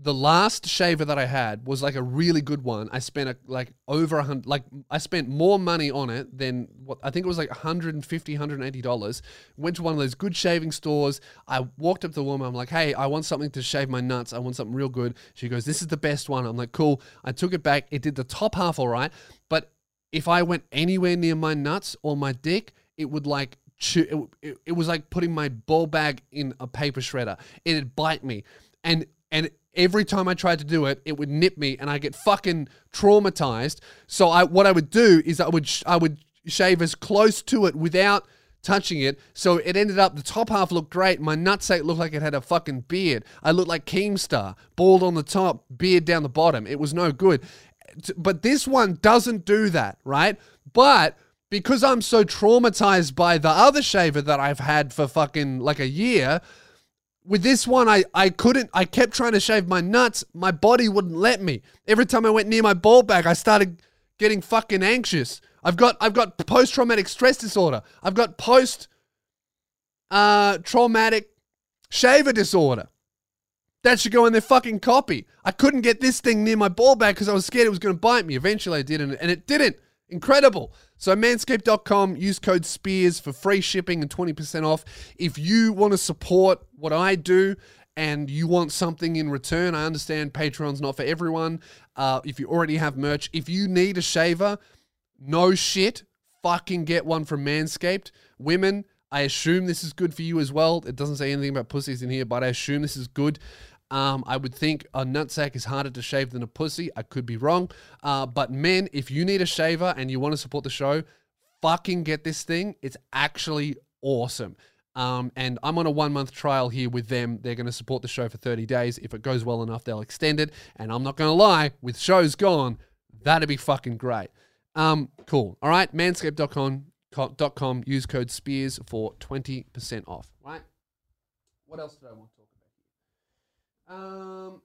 The last shaver that I had was like a really good one. I spent a, like over a hundred, like I spent more money on it than what I think it was like 150 180 dollars. Went to one of those good shaving stores. I walked up to the woman. I'm like, hey, I want something to shave my nuts. I want something real good. She goes, this is the best one. I'm like, cool. I took it back. It did the top half all right, but if I went anywhere near my nuts or my dick, it would like chew, it, it, was like putting my ball bag in a paper shredder. It'd bite me, and and every time I tried to do it, it would nip me, and I get fucking traumatized. So I what I would do is I would I would shave as close to it without touching it. So it ended up the top half looked great. My nutsack looked like it had a fucking beard. I looked like Keemstar, bald on the top, beard down the bottom. It was no good. But this one doesn't do that, right? But because I'm so traumatized by the other shaver that I've had for fucking like a year, with this one I, I couldn't I kept trying to shave my nuts. My body wouldn't let me. Every time I went near my ball bag, I started getting fucking anxious. I've got I've got post traumatic stress disorder. I've got post uh traumatic shaver disorder. That should go in their fucking copy. I couldn't get this thing near my ball bag because I was scared it was going to bite me. Eventually I did, and, and it didn't. Incredible. So manscaped.com, use code SPEARS for free shipping and 20% off. If you want to support what I do and you want something in return, I understand Patreon's not for everyone. Uh, if you already have merch, if you need a shaver, no shit, fucking get one from Manscaped. Women, I assume this is good for you as well. It doesn't say anything about pussies in here, but I assume this is good. Um, I would think a nutsack is harder to shave than a pussy. I could be wrong. Uh, but men, if you need a shaver and you want to support the show, fucking get this thing. It's actually awesome. Um, and I'm on a one month trial here with them. They're going to support the show for 30 days. If it goes well enough, they'll extend it. And I'm not going to lie, with shows gone, that'd be fucking great. Um, cool. All right, manscaped.com, com, use code SPEARS for 20% off. Right? What else did I want to? Um,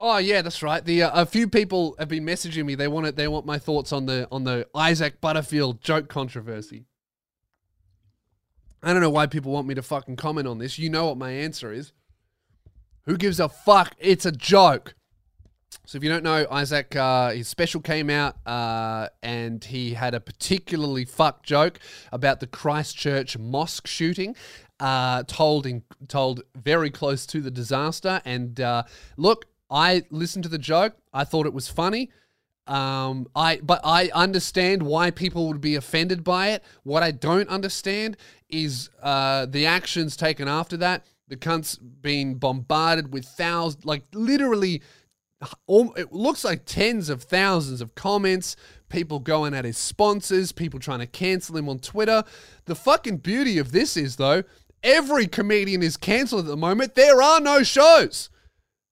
Oh yeah, that's right. The uh, a few people have been messaging me. They want it. They want my thoughts on the on the Isaac Butterfield joke controversy. I don't know why people want me to fucking comment on this. You know what my answer is. Who gives a fuck? It's a joke. So if you don't know, Isaac, uh, his special came out, uh, and he had a particularly fucked joke about the Christchurch mosque shooting, uh, told in told very close to the disaster. And uh, look, I listened to the joke. I thought it was funny. Um, I but I understand why people would be offended by it. What I don't understand is uh, the actions taken after that. The cunt's been bombarded with thousands, like literally, it looks like tens of thousands of comments. People going at his sponsors, people trying to cancel him on Twitter. The fucking beauty of this is though, every comedian is cancelled at the moment. There are no shows,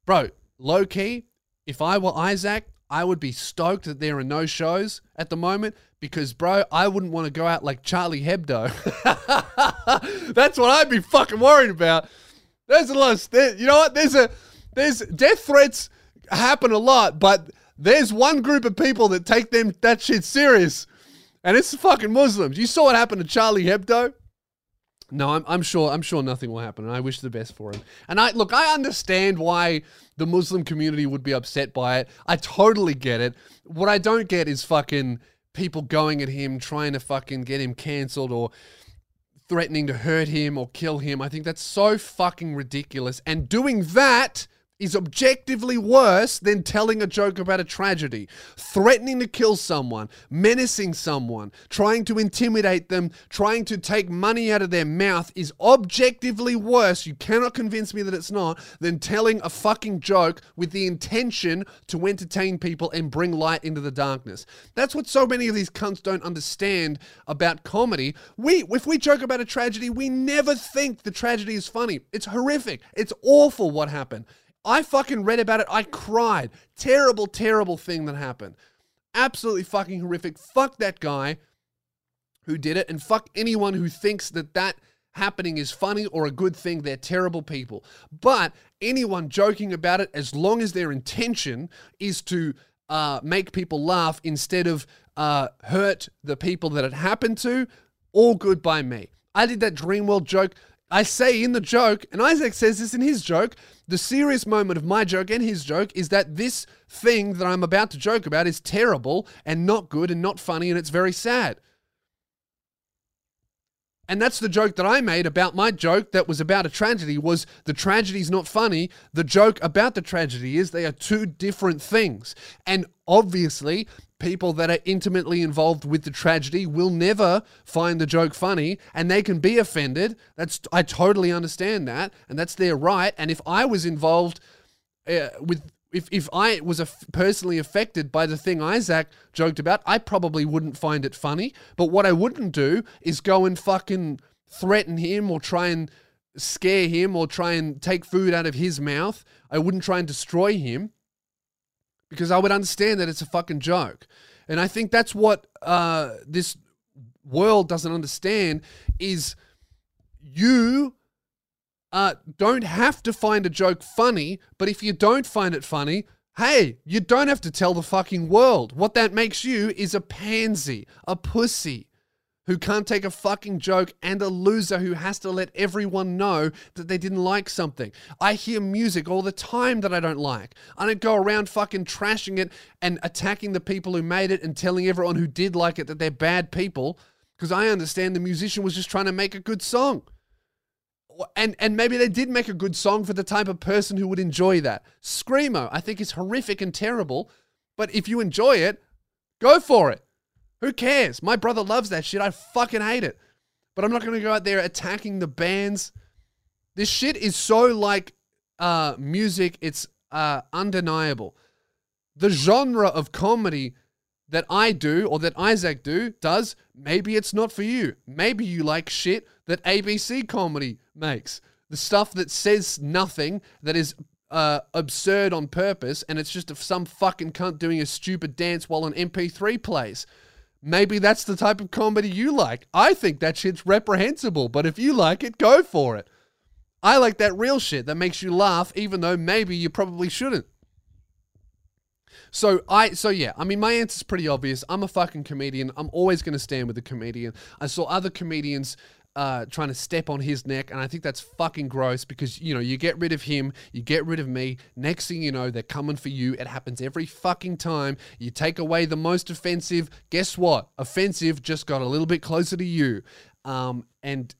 bro. Low key, if I were Isaac, I would be stoked that there are no shows at the moment because, bro, I wouldn't want to go out like Charlie Hebdo. That's what I'd be fucking worried about. There's a lot of, there- you know what? There's a, there's death threats happen a lot, but there's one group of people that take them that shit serious, and it's the fucking Muslims. You saw what happened to Charlie Hebdo. No, I'm, I'm sure. I'm sure nothing will happen, and I wish the best for him. And I look, I understand why the Muslim community would be upset by it. I totally get it. What I don't get is fucking people going at him, trying to fucking get him cancelled or threatening to hurt him or kill him. I think that's so fucking ridiculous. And doing that is objectively worse than telling a joke about a tragedy. Threatening to kill someone, menacing someone, trying to intimidate them, trying to take money out of their mouth is objectively worse. You cannot convince me that it's not than telling a fucking joke with the intention to entertain people and bring light into the darkness. That's what so many of these cunts don't understand about comedy. We if we joke about a tragedy, we never think the tragedy is funny. It's horrific. It's awful what happened. I fucking read about it. I cried. Terrible, terrible thing that happened. Absolutely fucking horrific. Fuck that guy who did it, and fuck anyone who thinks that that happening is funny or a good thing. They're terrible people. But anyone joking about it, as long as their intention is to uh, make people laugh instead of uh, hurt the people that it happened to, all good by me. I did that Dreamworld joke. I say in the joke, and Isaac says this in his joke, the serious moment of my joke and his joke is that this thing that I'm about to joke about is terrible and not good and not funny and it's very sad. And that's the joke that I made about my joke that was about a tragedy was the tragedy's not funny. The joke about the tragedy is they are two different things. And obviously, people that are intimately involved with the tragedy will never find the joke funny and they can be offended. That's I totally understand that and that's their right. And if I was involved uh, with if, if I was a personally affected by the thing Isaac joked about, I probably wouldn't find it funny. But what I wouldn't do is go and fucking threaten him or try and scare him or try and take food out of his mouth. I wouldn't try and destroy him because I would understand that it's a fucking joke. And I think that's what uh, this world doesn't understand is you uh, don't have to find a joke funny, but if you don't find it funny, hey, you don't have to tell the fucking world. What that makes you is a pansy, a pussy who can't take a fucking joke and a loser who has to let everyone know that they didn't like something. I hear music all the time that I don't like. I don't go around fucking trashing it and attacking the people who made it and telling everyone who did like it that they're bad people because I understand the musician was just trying to make a good song. And and maybe they did make a good song for the type of person who would enjoy that. Screamo, I think is horrific and terrible, but if you enjoy it, go for it. Who cares? My brother loves that shit. I fucking hate it. But I'm not going to go out there attacking the bands. This shit is so like uh, music, it's uh, undeniable. The genre of comedy that I do or that Isaac do does, maybe it's not for you. Maybe you like shit that ABC comedy makes. The stuff that says nothing, that is uh, absurd on purpose, and it's just some fucking cunt doing a stupid dance while an MP3 plays. Maybe that's the type of comedy you like. I think that shit's reprehensible, but if you like it, go for it. I like that real shit that makes you laugh, even though maybe you probably shouldn't. So I so yeah, I mean my answer's pretty obvious. I'm a fucking comedian. I'm always gonna stand with a comedian. I saw other comedians uh, trying to step on his neck, and I think that's fucking gross because you know you get rid of him, you get rid of me. Next thing you know, they're coming for you. It happens every fucking time. You take away the most offensive. Guess what? Offensive just got a little bit closer to you. Um, and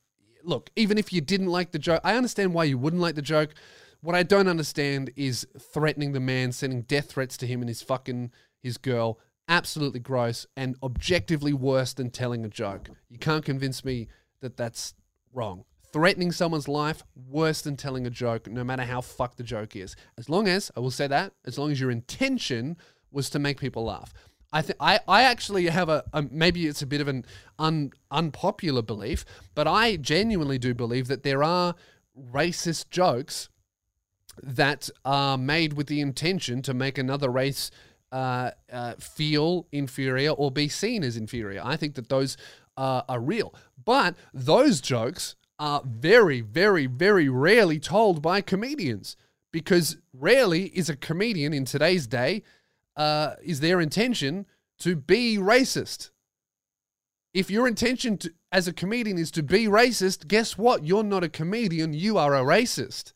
look, even if you didn't like the joke, I understand why you wouldn't like the joke. What I don't understand is threatening the man, sending death threats to him and his fucking his girl. Absolutely gross and objectively worse than telling a joke. You can't convince me that that's wrong. Threatening someone's life worse than telling a joke, no matter how fucked the joke is. As long as I will say that, as long as your intention was to make people laugh. I think I, I actually have a, a, maybe it's a bit of an un, unpopular belief, but I genuinely do believe that there are racist jokes that are made with the intention to make another race uh, uh, feel inferior or be seen as inferior. I think that those uh, are real. But those jokes are very, very, very rarely told by comedians because rarely is a comedian in today's day uh, is their intention to be racist. If your intention to, as a comedian is to be racist, guess what? You're not a comedian, you are a racist.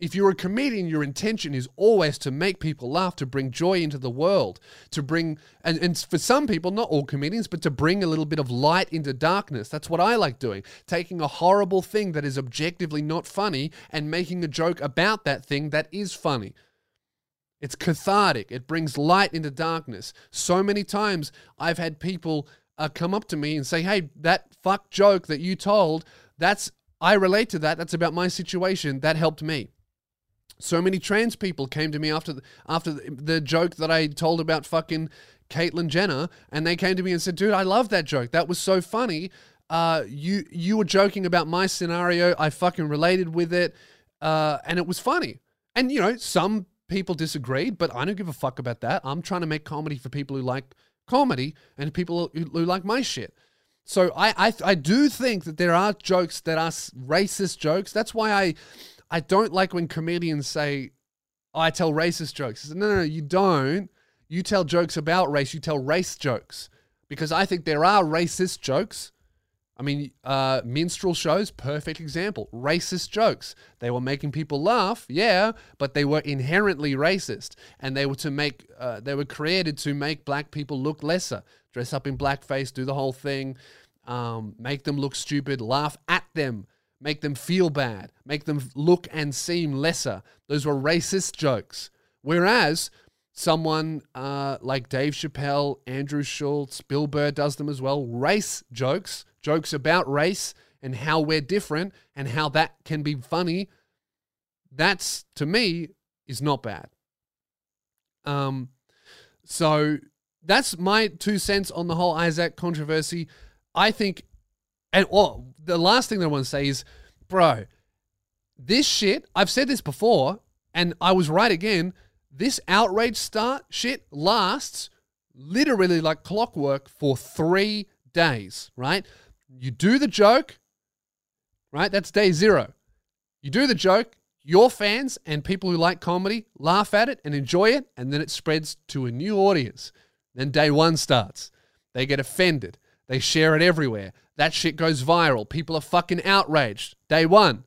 If you're a comedian, your intention is always to make people laugh, to bring joy into the world, to bring, and, and for some people, not all comedians, but to bring a little bit of light into darkness. That's what I like doing. Taking a horrible thing that is objectively not funny and making a joke about that thing that is funny. It's cathartic, it brings light into darkness. So many times I've had people uh, come up to me and say, hey, that fuck joke that you told, that's, I relate to that. That's about my situation. That helped me. So many trans people came to me after the, after the, the joke that I told about fucking Caitlyn Jenner, and they came to me and said, "Dude, I love that joke. That was so funny. Uh, you you were joking about my scenario. I fucking related with it, uh, and it was funny. And you know, some people disagreed, but I don't give a fuck about that. I'm trying to make comedy for people who like comedy and people who, who like my shit." So I, I I do think that there are jokes that are racist jokes. That's why I I don't like when comedians say, oh, I tell racist jokes. No, no, no, you don't. You tell jokes about race. You tell race jokes. Because I think there are racist jokes. I mean, uh, minstrel shows, perfect example. Racist jokes. They were making people laugh, yeah, but they were inherently racist, and they were to make, uh, they were created to make black people look lesser. Dress up in blackface, do the whole thing, um, make them look stupid, laugh at them, make them feel bad, make them look and seem lesser. Those were racist jokes. Whereas someone uh, like Dave Chappelle, Andrew Schulz, Bill Burr does them as well, race jokes jokes about race and how we're different and how that can be funny, that's to me is not bad. Um, so that's my two cents on the whole Isaac controversy. I think, and oh, the last thing that I want to say is, bro, this shit. I've said this before, and I was right again. This outrage start shit lasts literally like clockwork for three days, right? You do the joke, right? That's day zero. You do the joke, your fans and people who like comedy laugh at it and enjoy it, and then it spreads to a new audience. Then day one starts. They get offended. They share it everywhere. That shit goes viral. People are fucking outraged. Day one.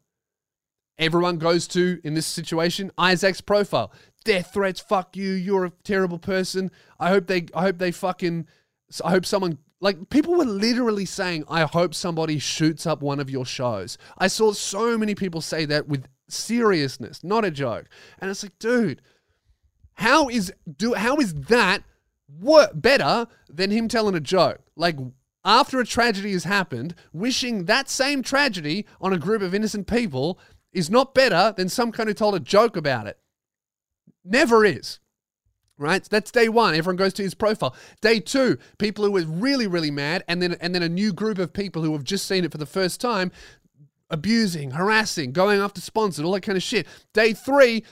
Everyone goes to, in this situation, Isaac's profile. Death threats, fuck you, you're a terrible person. I hope they I hope they fucking I hope someone like people were literally saying, I hope somebody shoots up one of your shows. I saw so many people say that with seriousness, not a joke. And it's like, dude, how is do how is that what better than him telling a joke? Like after a tragedy has happened, wishing that same tragedy on a group of innocent people is not better than some kind who told a joke about it. Never is right? That's day one. Everyone goes to his profile. Day two, people who are really, really mad, and then and then a new group of people who have just seen it for the first time, abusing, harassing, going after sponsors, all that kind of shit. Day three,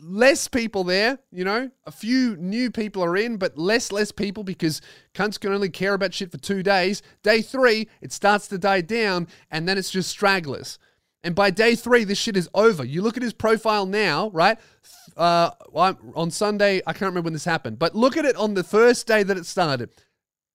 less people there, you know, a few new people are in, but less, less people because cunts can only care about shit for two days. Day three, it starts to die down, and then it's just stragglers. And by day three, this shit is over. You look at his profile now, right? Uh, on Sunday, I can't remember when this happened, but look at it on the first day that it started.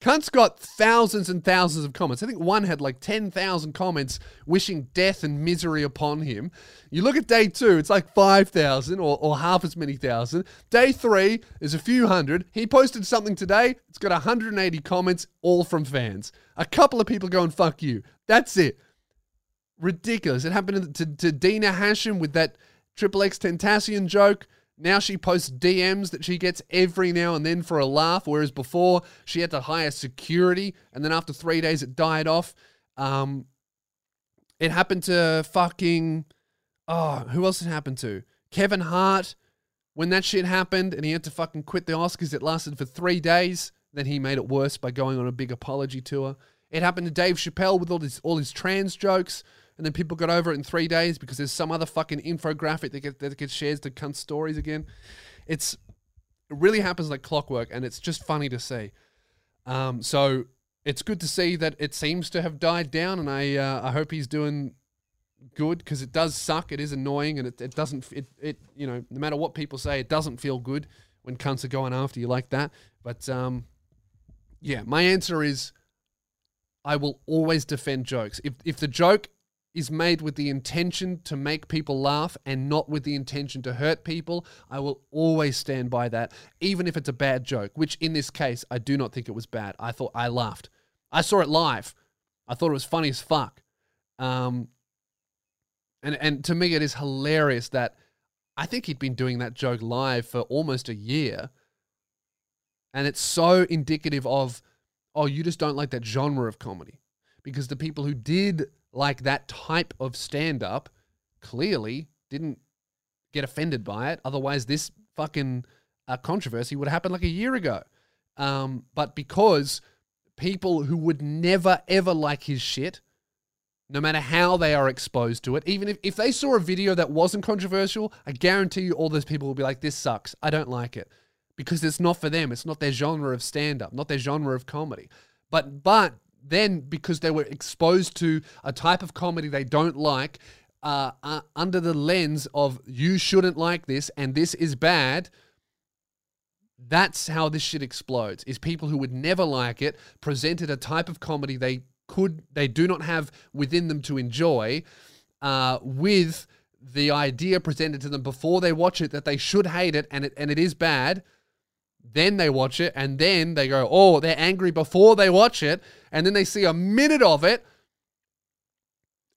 Cunt's got thousands and thousands of comments. I think one had like 10,000 comments wishing death and misery upon him. You look at day two, it's like 5,000 or, or half as many thousand. Day three is a few hundred. He posted something today, it's got 180 comments, all from fans. A couple of people going, fuck you. That's it ridiculous. It happened to, to Dina Hashem with that XXXTentacion joke. Now she posts DMs that she gets every now and then for a laugh, whereas before she had to hire security, and then after three days it died off. Um, it happened to fucking oh, who else it happened to? Kevin Hart. When that shit happened and he had to fucking quit the Oscars, it lasted for three days. Then he made it worse by going on a big apology tour. It happened to Dave Chappelle with all his all his trans jokes and then people got over it in three days because there's some other fucking infographic that, get, that gets shared to cunt stories again. It's it really happens like clockwork, and it's just funny to see. Um, so it's good to see that it seems to have died down, and I uh, I hope he's doing good because it does suck. It is annoying, and it, it doesn't it it you know no matter what people say, it doesn't feel good when cunts are going after you like that. But um, yeah, my answer is I will always defend jokes. If if the joke is made with the intention to make people laugh and not with the intention to hurt people, I will always stand by that, even if it's a bad joke, which in this case, I do not think it was bad. I thought I laughed. I saw it live. I thought it was funny as fuck. Um, and, and to me, it is hilarious that I think he'd been doing that joke live for almost a year. And it's so indicative of, oh, you just don't like that genre of comedy. Because the people who did like that type of stand up clearly didn't get offended by it. Otherwise, this fucking uh, controversy would have happened like a year ago. Um, but because people who would never ever like his shit, no matter how they are exposed to it, even if, if they saw a video that wasn't controversial, I guarantee you all those people will be like, this sucks. I don't like it. Because it's not for them. It's not their genre of stand up, not their genre of comedy. But but then because they were exposed to a type of comedy they don't like uh, uh, under the lens of you shouldn't like this and this is bad that's how this shit explodes is people who would never like it presented a type of comedy they could they do not have within them to enjoy uh, with the idea presented to them before they watch it that they should hate it and it and it is bad then they watch it and then they go oh they're angry before they watch it and then they see a minute of it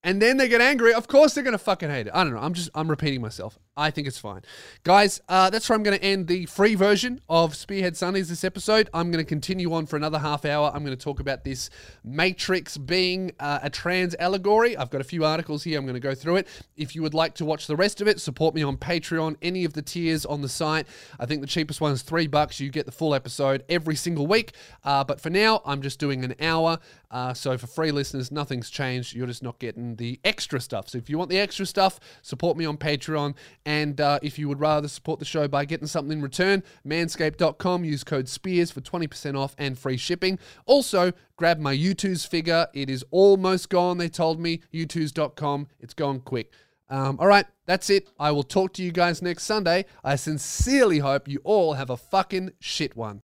and then they get angry, of course they're gonna fucking hate it. I don't know. I'm just I'm repeating myself. I think it's fine, guys. Uh, that's where I'm gonna end the free version of Spearhead Sundays this episode. I'm gonna continue on for another half hour. I'm gonna talk about this Matrix being uh, a trans allegory. I've got a few articles here. I'm gonna go through it. If you would like to watch the rest of it, support me on Patreon. Any of the tiers on the site. I think the cheapest one is three bucks. You get the full episode every single week. Uh, but for now, I'm just doing an hour. Uh, so for free listeners, nothing's changed. You're just not getting the extra stuff. So if you want the extra stuff, support me on Patreon. And uh, if you would rather support the show by getting something in return, manscaped.com, use code SPEARS for 20% off and free shipping. Also, grab my YouTooz figure. It is almost gone, they told me. YouTooz.com. It's gone quick. Um, all right, that's it. I will talk to you guys next Sunday. I sincerely hope you all have a fucking shit one.